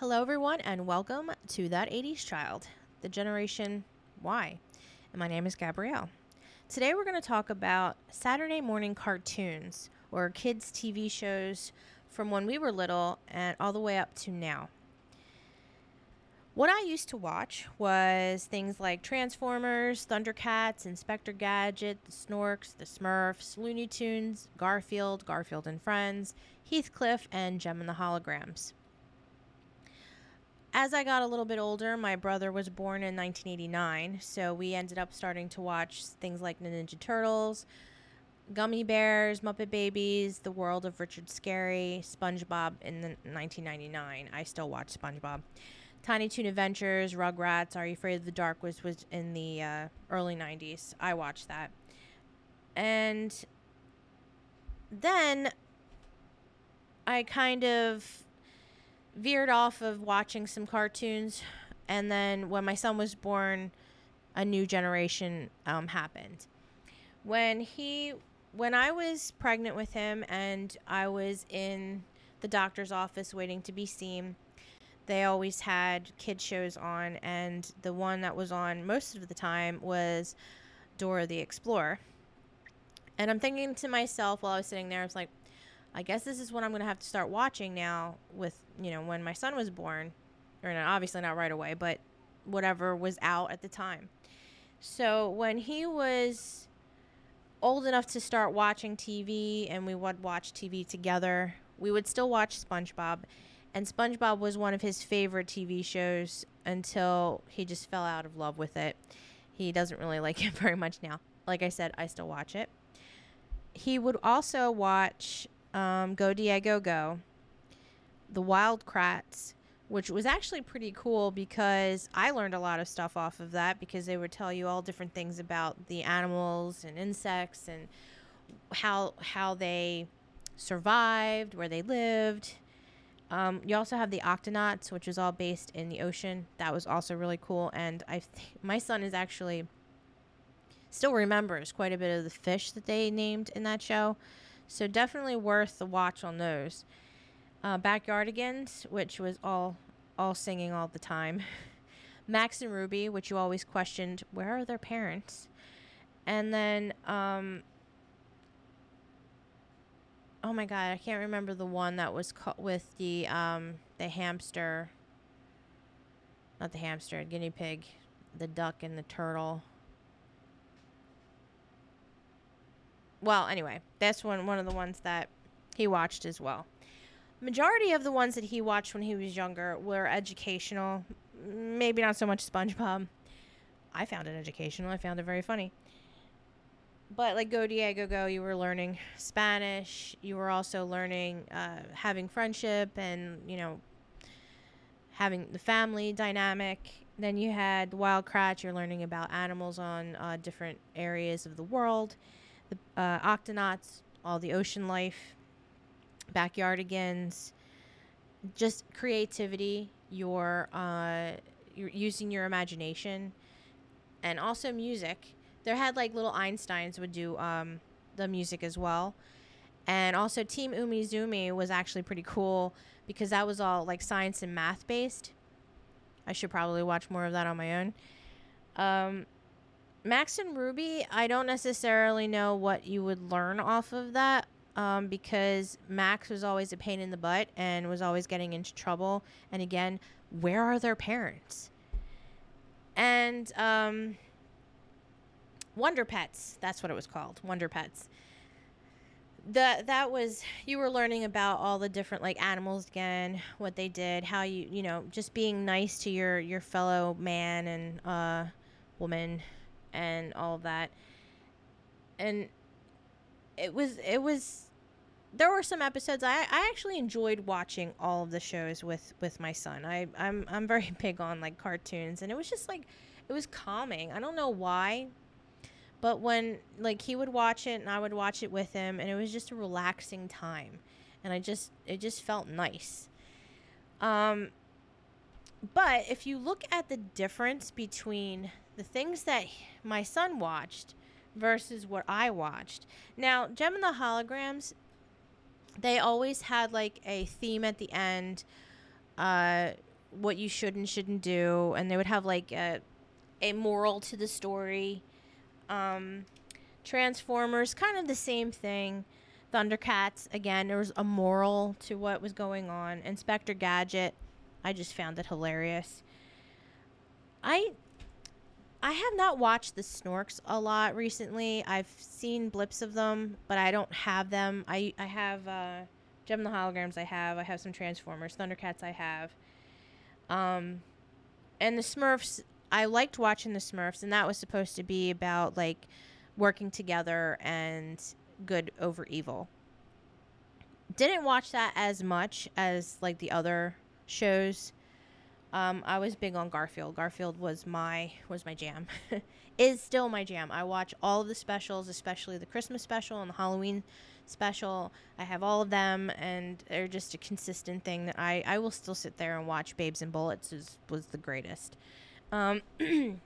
Hello, everyone, and welcome to That 80s Child, the Generation Y. And my name is Gabrielle. Today, we're going to talk about Saturday morning cartoons or kids' TV shows from when we were little and all the way up to now. What I used to watch was things like Transformers, Thundercats, Inspector Gadget, the Snorks, the Smurfs, Looney Tunes, Garfield, Garfield and Friends, Heathcliff, and Jem and the Holograms as I got a little bit older, my brother was born in 1989, so we ended up starting to watch things like Ninja Turtles, Gummi Bears, Muppet Babies, The World of Richard Scarry, SpongeBob in the 1999. I still watch SpongeBob. Tiny Toon Adventures, Rugrats, Are You Afraid of the Dark was was in the uh, early 90s. I watched that. And then I kind of veered off of watching some cartoons, and then when my son was born, a new generation um, happened. When he, when I was pregnant with him, and I was in the doctor's office waiting to be seen, they always had kid shows on, and the one that was on most of the time was Dora the Explorer. And I'm thinking to myself while I was sitting there, I was like, I guess this is what I'm going to have to start watching now with, you know, when my son was born. Or not, obviously not right away, but whatever was out at the time. So when he was old enough to start watching TV and we would watch TV together, we would still watch SpongeBob. And SpongeBob was one of his favorite TV shows until he just fell out of love with it. He doesn't really like it very much now. Like I said, I still watch it. He would also watch um, Go Diego Go, the Wild Kratts, which was actually pretty cool because I learned a lot of stuff off of that because they would tell you all different things about the animals and insects and how how they survived, where they lived. Um, you also have the Octonauts, which is all based in the ocean. That was also really cool, and I th- my son is actually still remembers quite a bit of the fish that they named in that show. So definitely worth the watch on those. Uh, Backyardigans, which was all all singing all the time. Max and Ruby, which you always questioned, where are their parents? And then, um, oh my god, I can't remember the one that was with the um, the hamster, not the hamster, guinea pig, the duck and the turtle. well, anyway, that's one one of the ones that he watched as well. Majority of the ones that he watched when he was younger were educational. Maybe not so much SpongeBob. I found it educational. I found it very funny. But like Go Diego Go, you were learning Spanish. You were also learning uh, having friendship and you know having the family dynamic. Then you had Wild Kratts. You're learning about animals on uh, different areas of the world the uh, octonauts, all the ocean life, backyardigans, just creativity. Your uh, you're using your imagination, and also music. There had like little Einsteins would do um, the music as well. And also, Team Umizoomi was actually pretty cool because that was all like science and math based. I should probably watch more of that on my own. Um, Max and Ruby, I don't necessarily know what you would learn off of that um, because Max was always a pain in the butt and was always getting into trouble. And again, where are their parents? And um, Wonder Pets, that's what it was called, Wonder Pets. The, that was you were learning about all the different like animals again what they did how you you know just being nice to your your fellow man and uh woman and all of that. And it was it was there were some episodes I, I actually enjoyed watching all of the shows with with my son. I I'm I'm very big on like cartoons and it was just like it was calming. I don't know why, but when like he would watch it and I would watch it with him and it was just a relaxing time. And I just it just felt nice. Um but if you look at the difference between the things that my son watched versus what I watched. Now, Jem and the Holograms, they always had like a theme at the end uh, what you should and shouldn't do, and they would have like a a moral to the story. Um, Transformers, kind of the same thing. Thundercats, again, there was a moral to what was going on. Inspector Gadget, I just found it hilarious. I I have not watched the Snorks a lot recently. I've seen blips of them, but I don't have them. I I have uh, Jem the Holograms. I have. I have some Transformers, Thundercats. I have. Um, and the Smurfs. I liked watching the Smurfs, and that was supposed to be about like working together and good over evil. Didn't watch that as much as like the other shows. Um, I was big on Garfield. Garfield was my was my jam. Is still my jam. I watch all of the specials, especially the Christmas special and the Halloween special. I have all of them, and they're just a consistent thing that I I will still sit there and watch. Babes and Bullets is, was the greatest. Um, then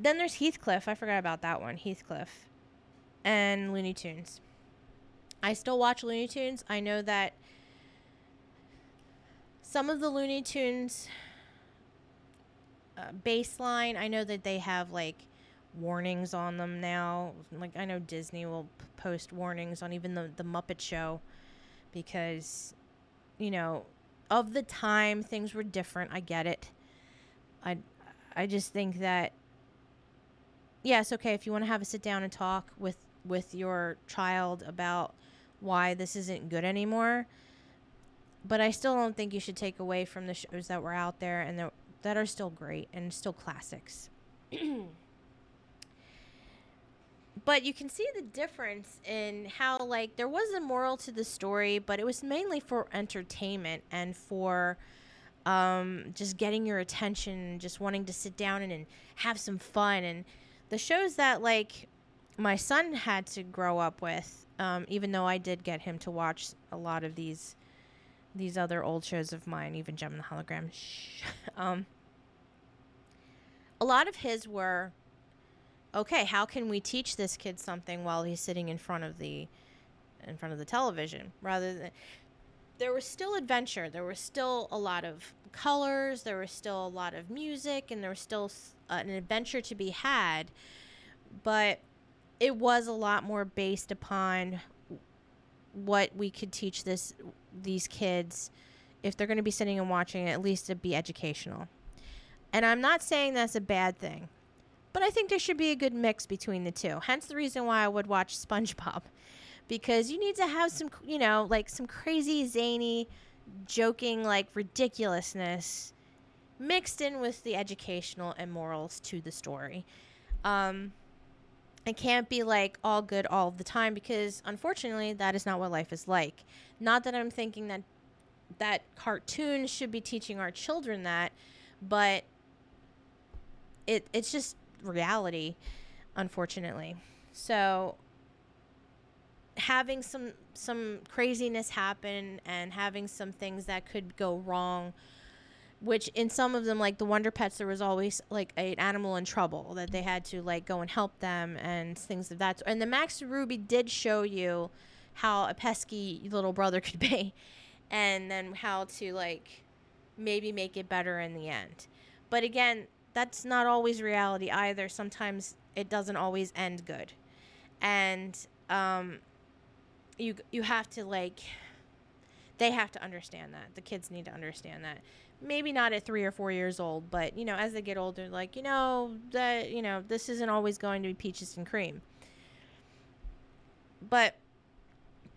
there's Heathcliff. I forgot about that one. Heathcliff and Looney Tunes. I still watch Looney Tunes. I know that some of the Looney Tunes uh, baseline, I know that they have like warnings on them now. Like I know Disney will post warnings on even the the Muppet Show because you know of the time things were different. I get it. I I just think that yes, okay, if you want to have a sit down and talk with with your child about why this isn't good anymore, but I still don't think you should take away from the shows that were out there and that are still great and still classics. but you can see the difference in how like there was a moral to the story, but it was mainly for entertainment and for um, just getting your attention, just wanting to sit down and, and have some fun. And the shows that like my son had to grow up with, um, even though I did get him to watch a lot of these these other old shows of mine, even Jem and the Hologram. Um, a lot of his were okay. How can we teach this kid something while he's sitting in front of the in front of the television? Rather than there was still adventure. There was still a lot of colors. There was still a lot of music, and there was still uh, an adventure to be had. But it was a lot more based upon what we could teach this these kids if they're going to be sitting and watching at least to be educational. And i'm not saying that's a bad thing but i think there should be a good mix between the two. Hence the reason why i would watch spongebob because you need to have some you know like some crazy zany joking like ridiculousness mixed in with the educational and morals to the story. Um, it can't be like all good all the time because unfortunately that is not what life is like. Not that i'm thinking that that cartoons should be teaching our children that but it it's just reality unfortunately. So having some some craziness happen and having some things that could go wrong which in some of them like the wonder pets there was always like an animal in trouble that they had to like go and help them and things of that and the max ruby did show you how a pesky little brother could be and then how to like maybe make it better in the end. But again that's not always reality either. Sometimes it doesn't always end good. And um you you have to like they have to understand that. The kids need to understand that maybe not at three or four years old, but you know, as they get older, like you know that you know this isn't always going to be peaches and cream. But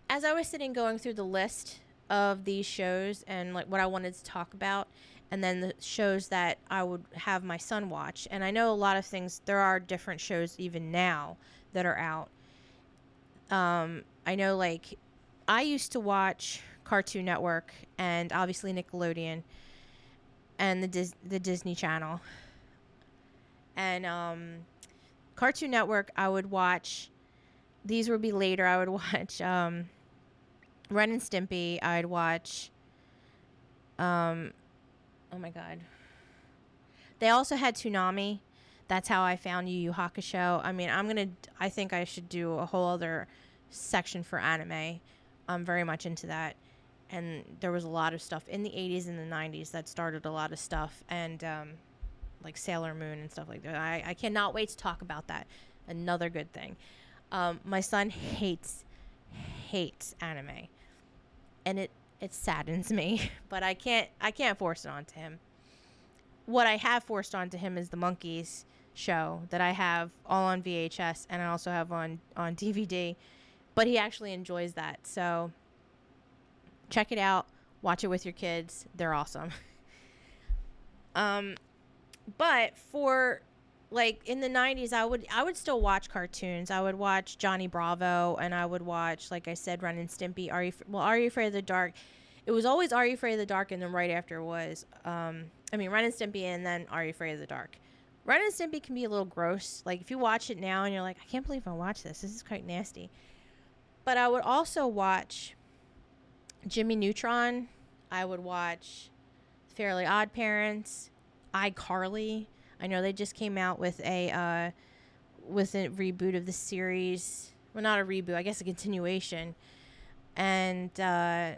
as I was sitting going through the list of these shows and like what I wanted to talk about, and then the shows that I would have my son watch, and I know a lot of things. There are different shows even now that are out. Um, I know like I used to watch Cartoon Network and obviously Nickelodeon and the Dis- the Disney Channel. And um, Cartoon Network, I would watch. These would be later. I would watch um, Ren and Stimpy. I'd watch. Um, oh my god. They also had Toonami. That's how I found Yu Yu Hakusho. I mean, I'm gonna. I think I should do a whole other section for anime. I'm very much into that. And there was a lot of stuff in the 80s and the 90s that started a lot of stuff and um, like sailor moon and stuff like that. I, I cannot wait to talk about that. Another good thing. Um, my son hates hates anime. And it it saddens me but i can't i can't force it onto him. What i have forced onto him is the Monkees show that i have all on vhs and i also have on on dvd but he actually enjoys that. So check it out watch it with your kids. They're awesome. Um but for like in the 90s i would i would still watch cartoons. I would watch johnny bravo and i would watch like i said ren and stimpy are you well are you afraid of the dark? It was always are you afraid of the dark and then right after was um i mean ren and stimpy and then are you afraid of the dark. Ren and stimpy can be a little gross. Like if you watch it now and you're like i can't believe i watched this. This is quite nasty. But i would also watch jimmy neutron i would watch fairly odd parents icarly I know they just came out with a uh, with a reboot of the series. Well, not a reboot, I guess a continuation. And uh,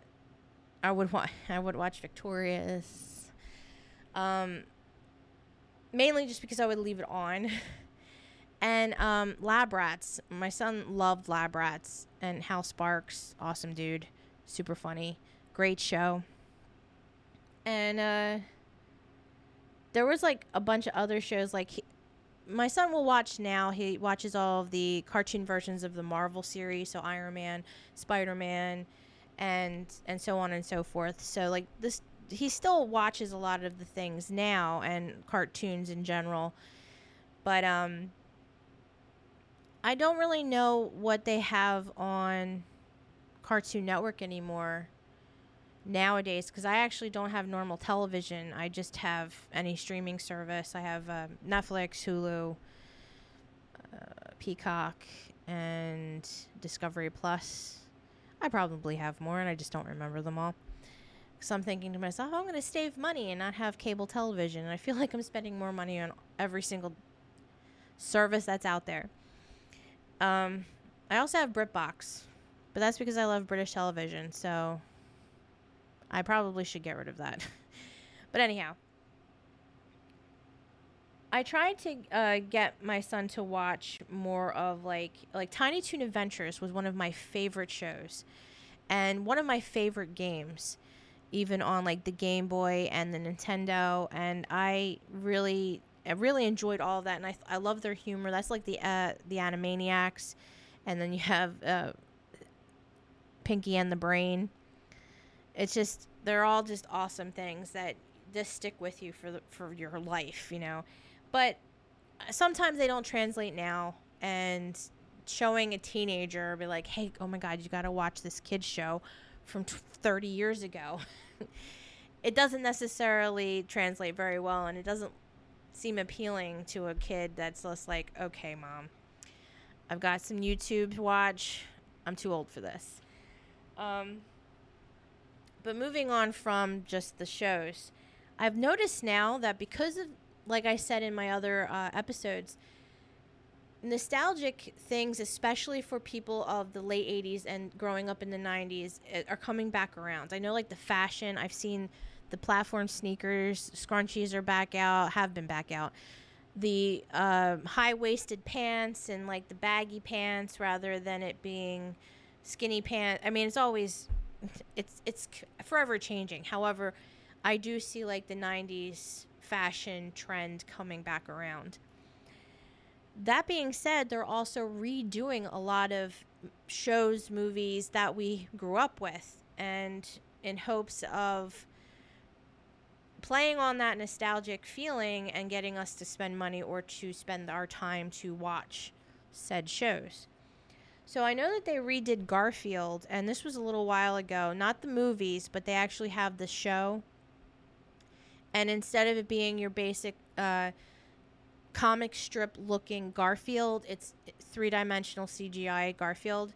I would wa- I would watch Victorious. Um, mainly just because I would leave it on. and um, Lab Rats. My son loved Lab Rats and Hal Sparks, awesome dude, super funny, great show. And uh, there was like a bunch of other shows like he, my son will watch now. He watches all of the cartoon versions of the marvel series so iron man spider-man and and so on and so forth. So like this he still watches a lot of the things now and cartoons in general. But um i don't really know what they have on cartoon network anymore nowadays because I actually don't have normal television. I just have any streaming service. I have uh, Netflix, Hulu, uh, Peacock, and Discovery Plus. I probably have more, and I just don't remember them all. So I'm thinking to myself, oh, I'm going to save money and not have cable television. And I feel like I'm spending more money on every single service that's out there. Um, I also have BritBox, but that's because I love British television. So I probably should get rid of that. but anyhow, I tried to uh, get my son to watch more of like like Tiny Toon Adventures was one of my favorite shows, and one of my favorite games, even on like the Game Boy and the Nintendo. And I really I really enjoyed all of that, and I I love their humor. That's like the uh, the Animaniacs, and then you have uh, Pinky and the Brain it's just they're all just awesome things that just stick with you for the, for your life, you know. But uh, sometimes they don't translate now, and showing a teenager be like, "Hey, oh my God, you got to watch this kids show from t- 30 years ago." it doesn't necessarily translate very well, and it doesn't seem appealing to a kid that's just like, "Okay, mom, I've got some YouTube to watch. I'm too old for this." Um, but moving on from just the shows, I've noticed now that because of, like I said in my other uh, episodes, nostalgic things, especially for people of the late 80s and growing up in the 90s, eh, are coming back around. I know, like the fashion, I've seen the platform sneakers, scrunchies are back out, have been back out. The uh, high waisted pants and like the baggy pants rather than it being skinny pants. I mean, it's always it's it's forever changing. However, I do see like the 90s fashion trend coming back around. That being said, they're also redoing a lot of shows, movies that we grew up with and in hopes of playing on that nostalgic feeling and getting us to spend money or to spend our time to watch said shows. So I know that they redid Garfield, and this was a little while ago. Not the movies, but they actually have the show. And instead of it being your basic uh, comic strip looking Garfield, it's three dimensional CGI Garfield.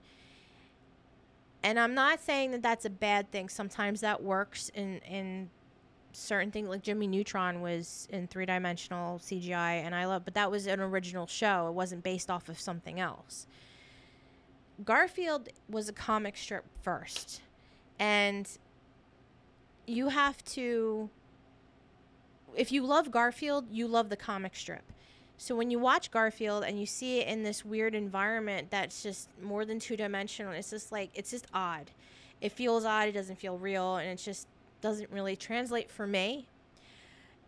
And I'm not saying that that's a bad thing. Sometimes that works in in certain things. Like Jimmy Neutron was in three dimensional CGI, and I love. But that was an original show. It wasn't based off of something else. Garfield was a comic strip first. And you have to if you love Garfield, you love the comic strip. So when you watch Garfield and you see it in this weird environment that's just more than two dimensional, it's just like it's just odd. It feels odd, it doesn't feel real, and it just doesn't really translate for me.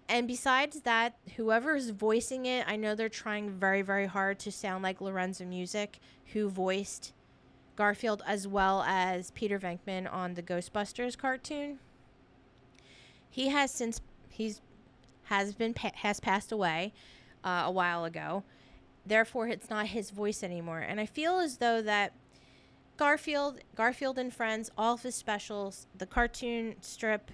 And besides that, whoever is voicing it, I know they're trying very, very hard to sound like Lorenzo Music, who voiced Garfield as well as Peter Venkman on the Ghostbusters cartoon. He has since he's has been has passed away uh, a while ago. Therefore, it's not his voice anymore. And I feel as though that Garfield, Garfield and Friends, all of his specials, the cartoon strip,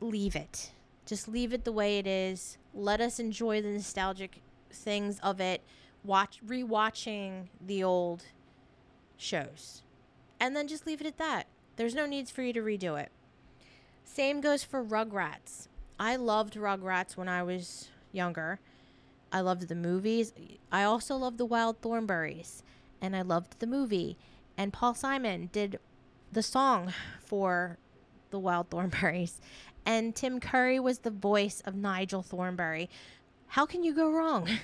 leave it. Just leave it the way it is. Let us enjoy the nostalgic things of it. Watch rewatching the old shows. And then just leave it at that. There's no needs for you to redo it. Same goes for Rugrats. I loved Rugrats when I was younger. I loved the movies. I also loved the Wild Thornberrys, and I loved the movie. And Paul Simon did the song for the Wild Thornberrys, and Tim Curry was the voice of Nigel Thornberry. How can you go wrong?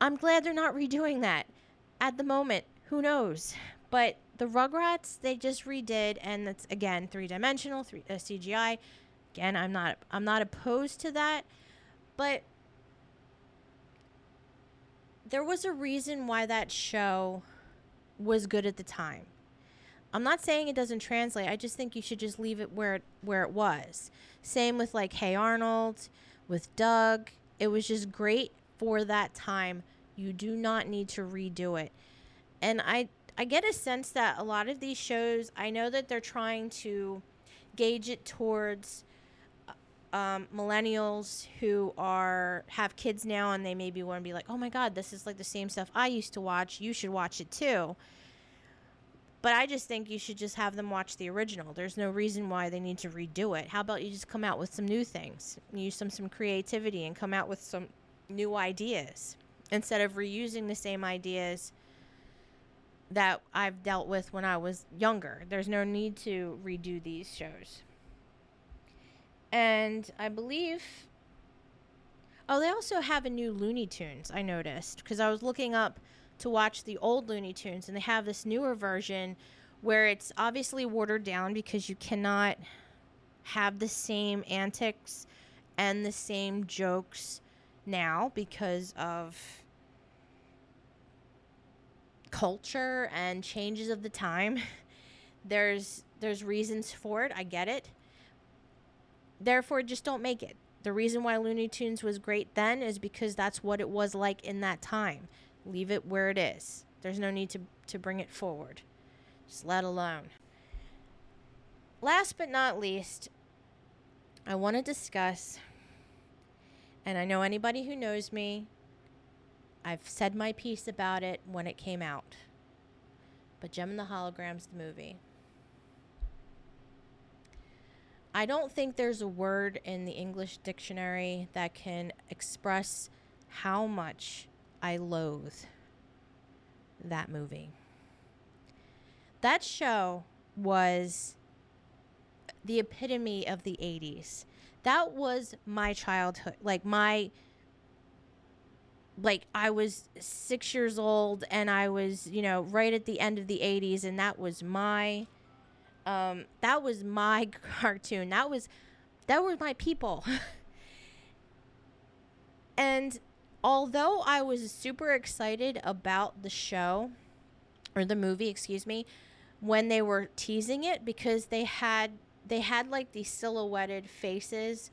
I'm glad they're not redoing that at the moment. Who knows? But the Rugrats they just redid, and it's again three dimensional, three uh, CGI. Again, I'm not I'm not opposed to that, but there was a reason why that show was good at the time. I'm not saying it doesn't translate. I just think you should just leave it where it, where it was. Same with like Hey Arnold, with Doug. It was just great for that time. You do not need to redo it. And I I get a sense that a lot of these shows, I know that they're trying to gauge it towards um, millennials who are have kids now and they maybe want to be like, oh my god, this is like the same stuff I used to watch. You should watch it too. But I just think you should just have them watch the original. There's no reason why they need to redo it. How about you just come out with some new things, use some some creativity, and come out with some new ideas instead of reusing the same ideas that I've dealt with when I was younger. There's no need to redo these shows. And I believe. Oh, they also have a new Looney Tunes, I noticed, because I was looking up to watch the old Looney Tunes, and they have this newer version where it's obviously watered down because you cannot have the same antics and the same jokes now because of culture and changes of the time. There's there's reasons for it. I get it. Therefore, just don't make it. The reason why Looney Tunes was great then is because that's what it was like in that time. Leave it where it is. There's no need to, to bring it forward. Just let alone. Last but not least, I want to discuss, and I know anybody who knows me, I've said my piece about it when it came out. But Jem and the Holograms, the movie. I don't think there's a word in the English dictionary that can express how much I loathe that movie. That show was the epitome of the 80s. That was my childhood. Like, my. Like, I was six years old and I was, you know, right at the end of the 80s, and that was my um, that was my cartoon. That was that were my people. and although I was super excited about the show or the movie, excuse me, when they were teasing it because they had they had like these silhouetted faces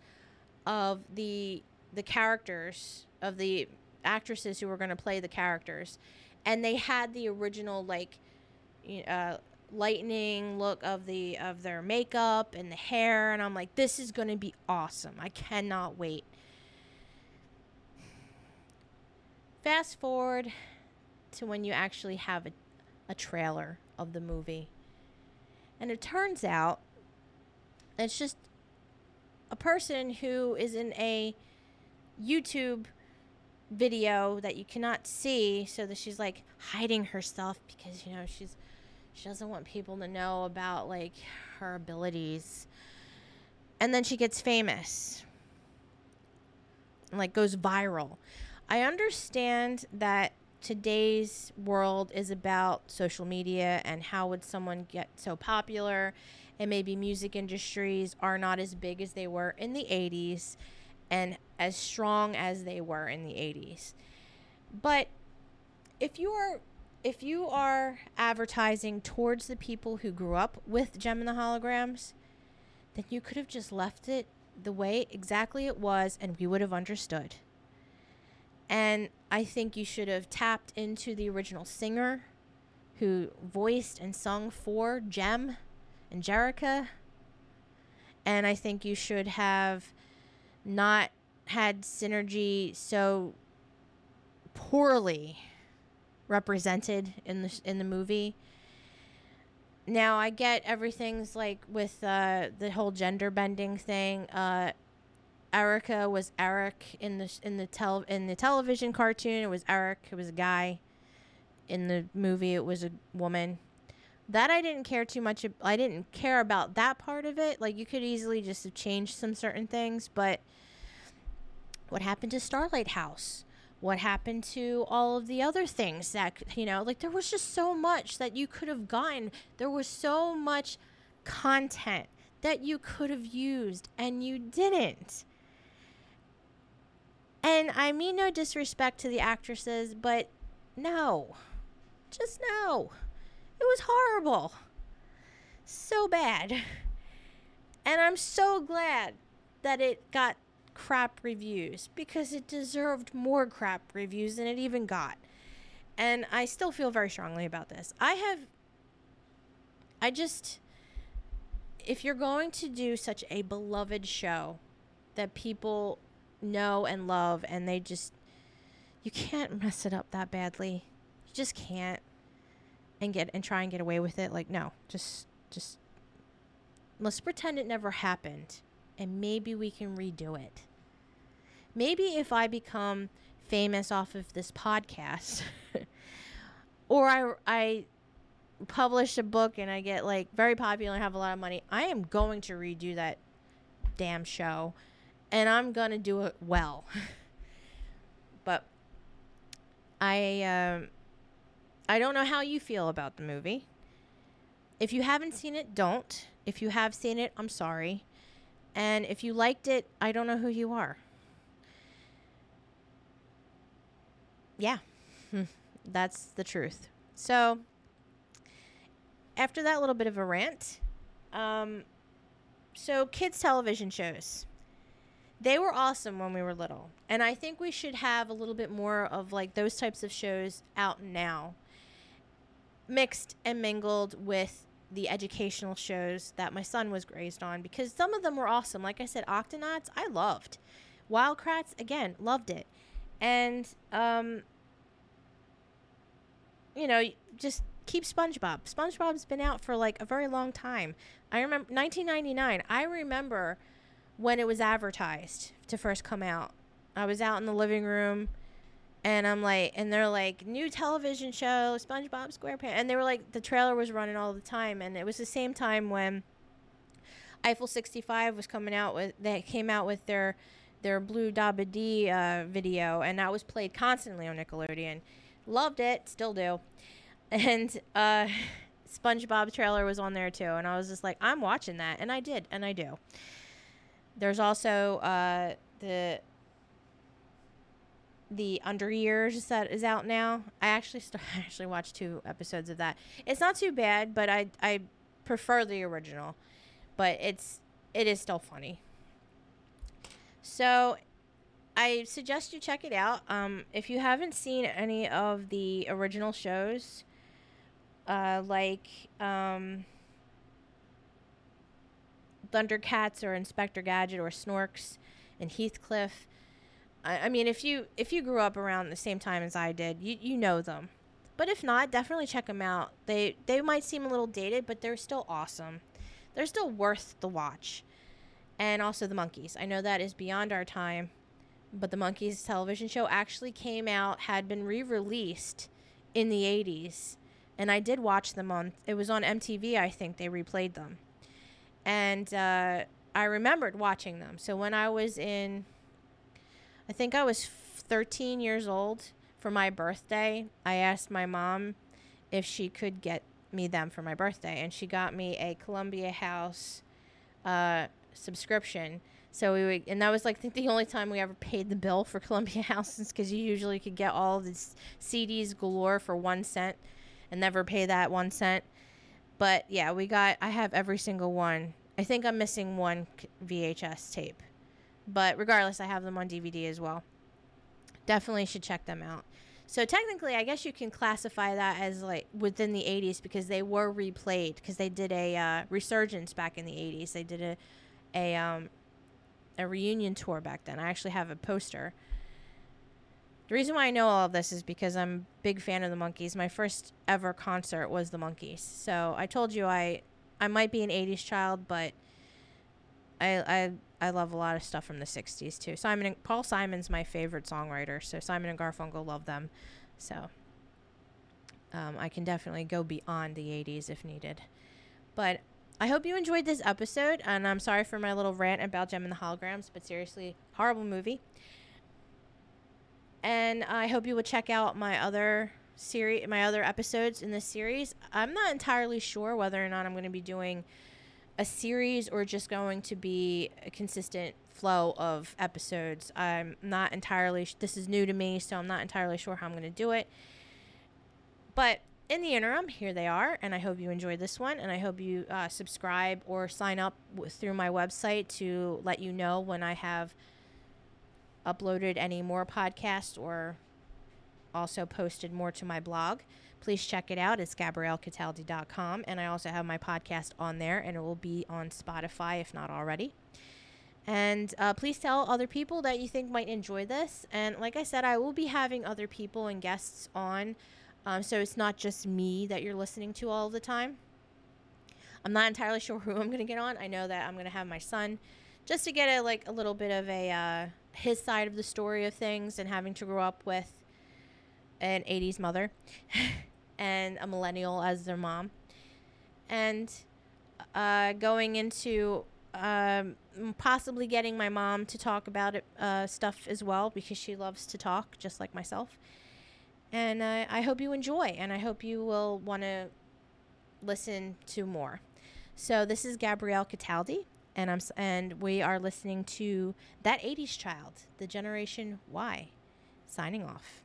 of the the characters of the actresses who were going to play the characters and they had the original like uh, lightning look of the of their makeup and the hair and I'm like this is going to be awesome. I cannot wait. Fast forward to when you actually have a, a trailer of the movie. And it turns out it's just a person who is in a YouTube video that you cannot see so that she's like hiding herself because you know she's She doesn't want people to know about like her abilities. And then she gets famous. Like goes viral. I understand that today's world is about social media and how would someone get so popular and maybe music industries are not as big as they were in the 80s and as strong as they were in the 80s. But if you are if you are advertising towards the people who grew up with Jem and the Holograms, then you could have just left it the way exactly it was and we would have understood. And I think you should have tapped into the original singer who voiced and sung for Jem and Jerrica. And I think you should have not had synergy so poorly represented in the in the movie. Now I get everything's like with uh, the whole gender bending thing. Uh, Erica was Eric in the in the tel in the television cartoon. It was Eric. It was a guy. In the movie, it was a woman. That I didn't care too much. I didn't care about that part of it. Like you could easily just have changed some certain things, but what happened to Starlight House? What happened to all of the other things that you know? Like there was just so much that you could have gotten. There was so much content that you could have used and you didn't. And I mean no disrespect to the actresses, but no. Just no. It was horrible. So bad. And I'm so glad that it got crap reviews because it deserved more crap reviews than it even got. And I still feel very strongly about this. I have. I just. If you're going to do such a beloved show that people know and love, and they just. You can't mess it up that badly. You just can't. And get and try and get away with it. Like, no, just just let's pretend it never happened and maybe we can redo it. Maybe if I become famous off of this podcast or I I publish a book and I get like very popular and have a lot of money, I am going to redo that damn show and I'm going to do it well. but I um I don't know how you feel about the movie. If you haven't seen it, don't. If you have seen it, I'm sorry. And if you liked it, I don't know who you are. Yeah, that's the truth. So, after that little bit of a rant, um, so kids' television shows. They were awesome when we were little. And I think we should have a little bit more of like those types of shows out now, mixed and mingled with the educational shows that my son was raised on because some of them were awesome. Like I said, Octonauts, I loved. Wild Kratts, again, loved it. And, um, you know, just keep SpongeBob. SpongeBob's been out for like a very long time. I remember 1999. I remember when it was advertised to first come out. I was out in the living room and I'm like, and they're like, new television show, SpongeBob SquarePants. And they were like, the trailer was running all the time. And it was the same time when Eiffel 65 was coming out with, they came out with their, their Blue Dabba uh, video. And that was played constantly on Nickelodeon. Loved it, still do. And uh, SpongeBob trailer was on there too. And I was just like, I'm watching that. And I did, and I do. There's also uh, the the Under Years that is out now. I actually st- actually watched two episodes of that. It's not too bad, but I I prefer the original. But it's it is still funny. So I suggest you check it out. Um, if you haven't seen any of the original shows, uh, like um, Thundercats or Inspector Gadget or Snorks and Heathcliff, I, I mean, if you if you grew up around the same time as I did, you you know them. But if not, definitely check them out. They they might seem a little dated, but they're still awesome. They're still worth the watch. And also the Monkees. I know that is beyond our time, but the Monkees television show actually came out, had been re-released in the 80s and I did watch them on. It was on MTV, I think they replayed them, and uh, I remembered watching them. So when I was in, I think I was 13 years old for my birthday, I asked my mom if she could get me them for my birthday, and she got me a Columbia House uh, subscription. So we would, and that was like I think the only time we ever paid the bill for Columbia Houses because you usually could get all these CDs galore for one cent, and never pay that one cent. But yeah, we got. I have every single one. I think I'm missing one VHS tape, but regardless, I have them on DVD as well. Definitely should check them out. So technically, I guess you can classify that as like within the 80s because they were replayed because they did a uh, resurgence back in the 80s. They did a a um, a reunion tour back then. I actually have a poster. The reason why I know all of this is because I'm a big fan of the Monkees. My first ever concert was the Monkees. So I told you I I might be an 80s child, but I I I love a lot of stuff from the 60s too. Simon and Paul Simon's my favorite songwriter, so Simon and Garfunkel love them. So um, I can definitely go beyond the 80s if needed. But I hope you enjoyed this episode, and I'm sorry for my little rant about Jem and the Holograms, but seriously, horrible movie. And I hope you will check out my other series, my other episodes in this series. I'm not entirely sure whether or not I'm going to be doing a series or just going to be a consistent flow of episodes. I'm not entirely sh- this is new to me, so I'm not entirely sure how I'm going to do it. But in the interim, here they are, and I hope you enjoyed this one, and I hope you uh, subscribe or sign up w- through my website to let you know when I have uploaded any more podcasts or also posted more to my blog. Please check it out. It's GabrielleCataldi.com. And I also have my podcast on there, and it will be on Spotify if not already. And uh, please tell other people that you think might enjoy this. And like I said, I will be having other people and guests on. Um, so it's not just me that you're listening to all the time. I'm not entirely sure who I'm going to get on. I know that I'm going to have my son just to get a like a little bit of a uh, his side of the story of things and having to grow up with an 80s mother. and a millennial as their mom. And uh, going into um, possibly getting my mom to talk about it, uh, stuff as well because she loves to talk just like myself. And uh, I hope you enjoy, and I hope you will want to listen to more. So this is Gabrielle Cataldi, and I'm and we are listening to that '80s child, the Generation Y, signing off.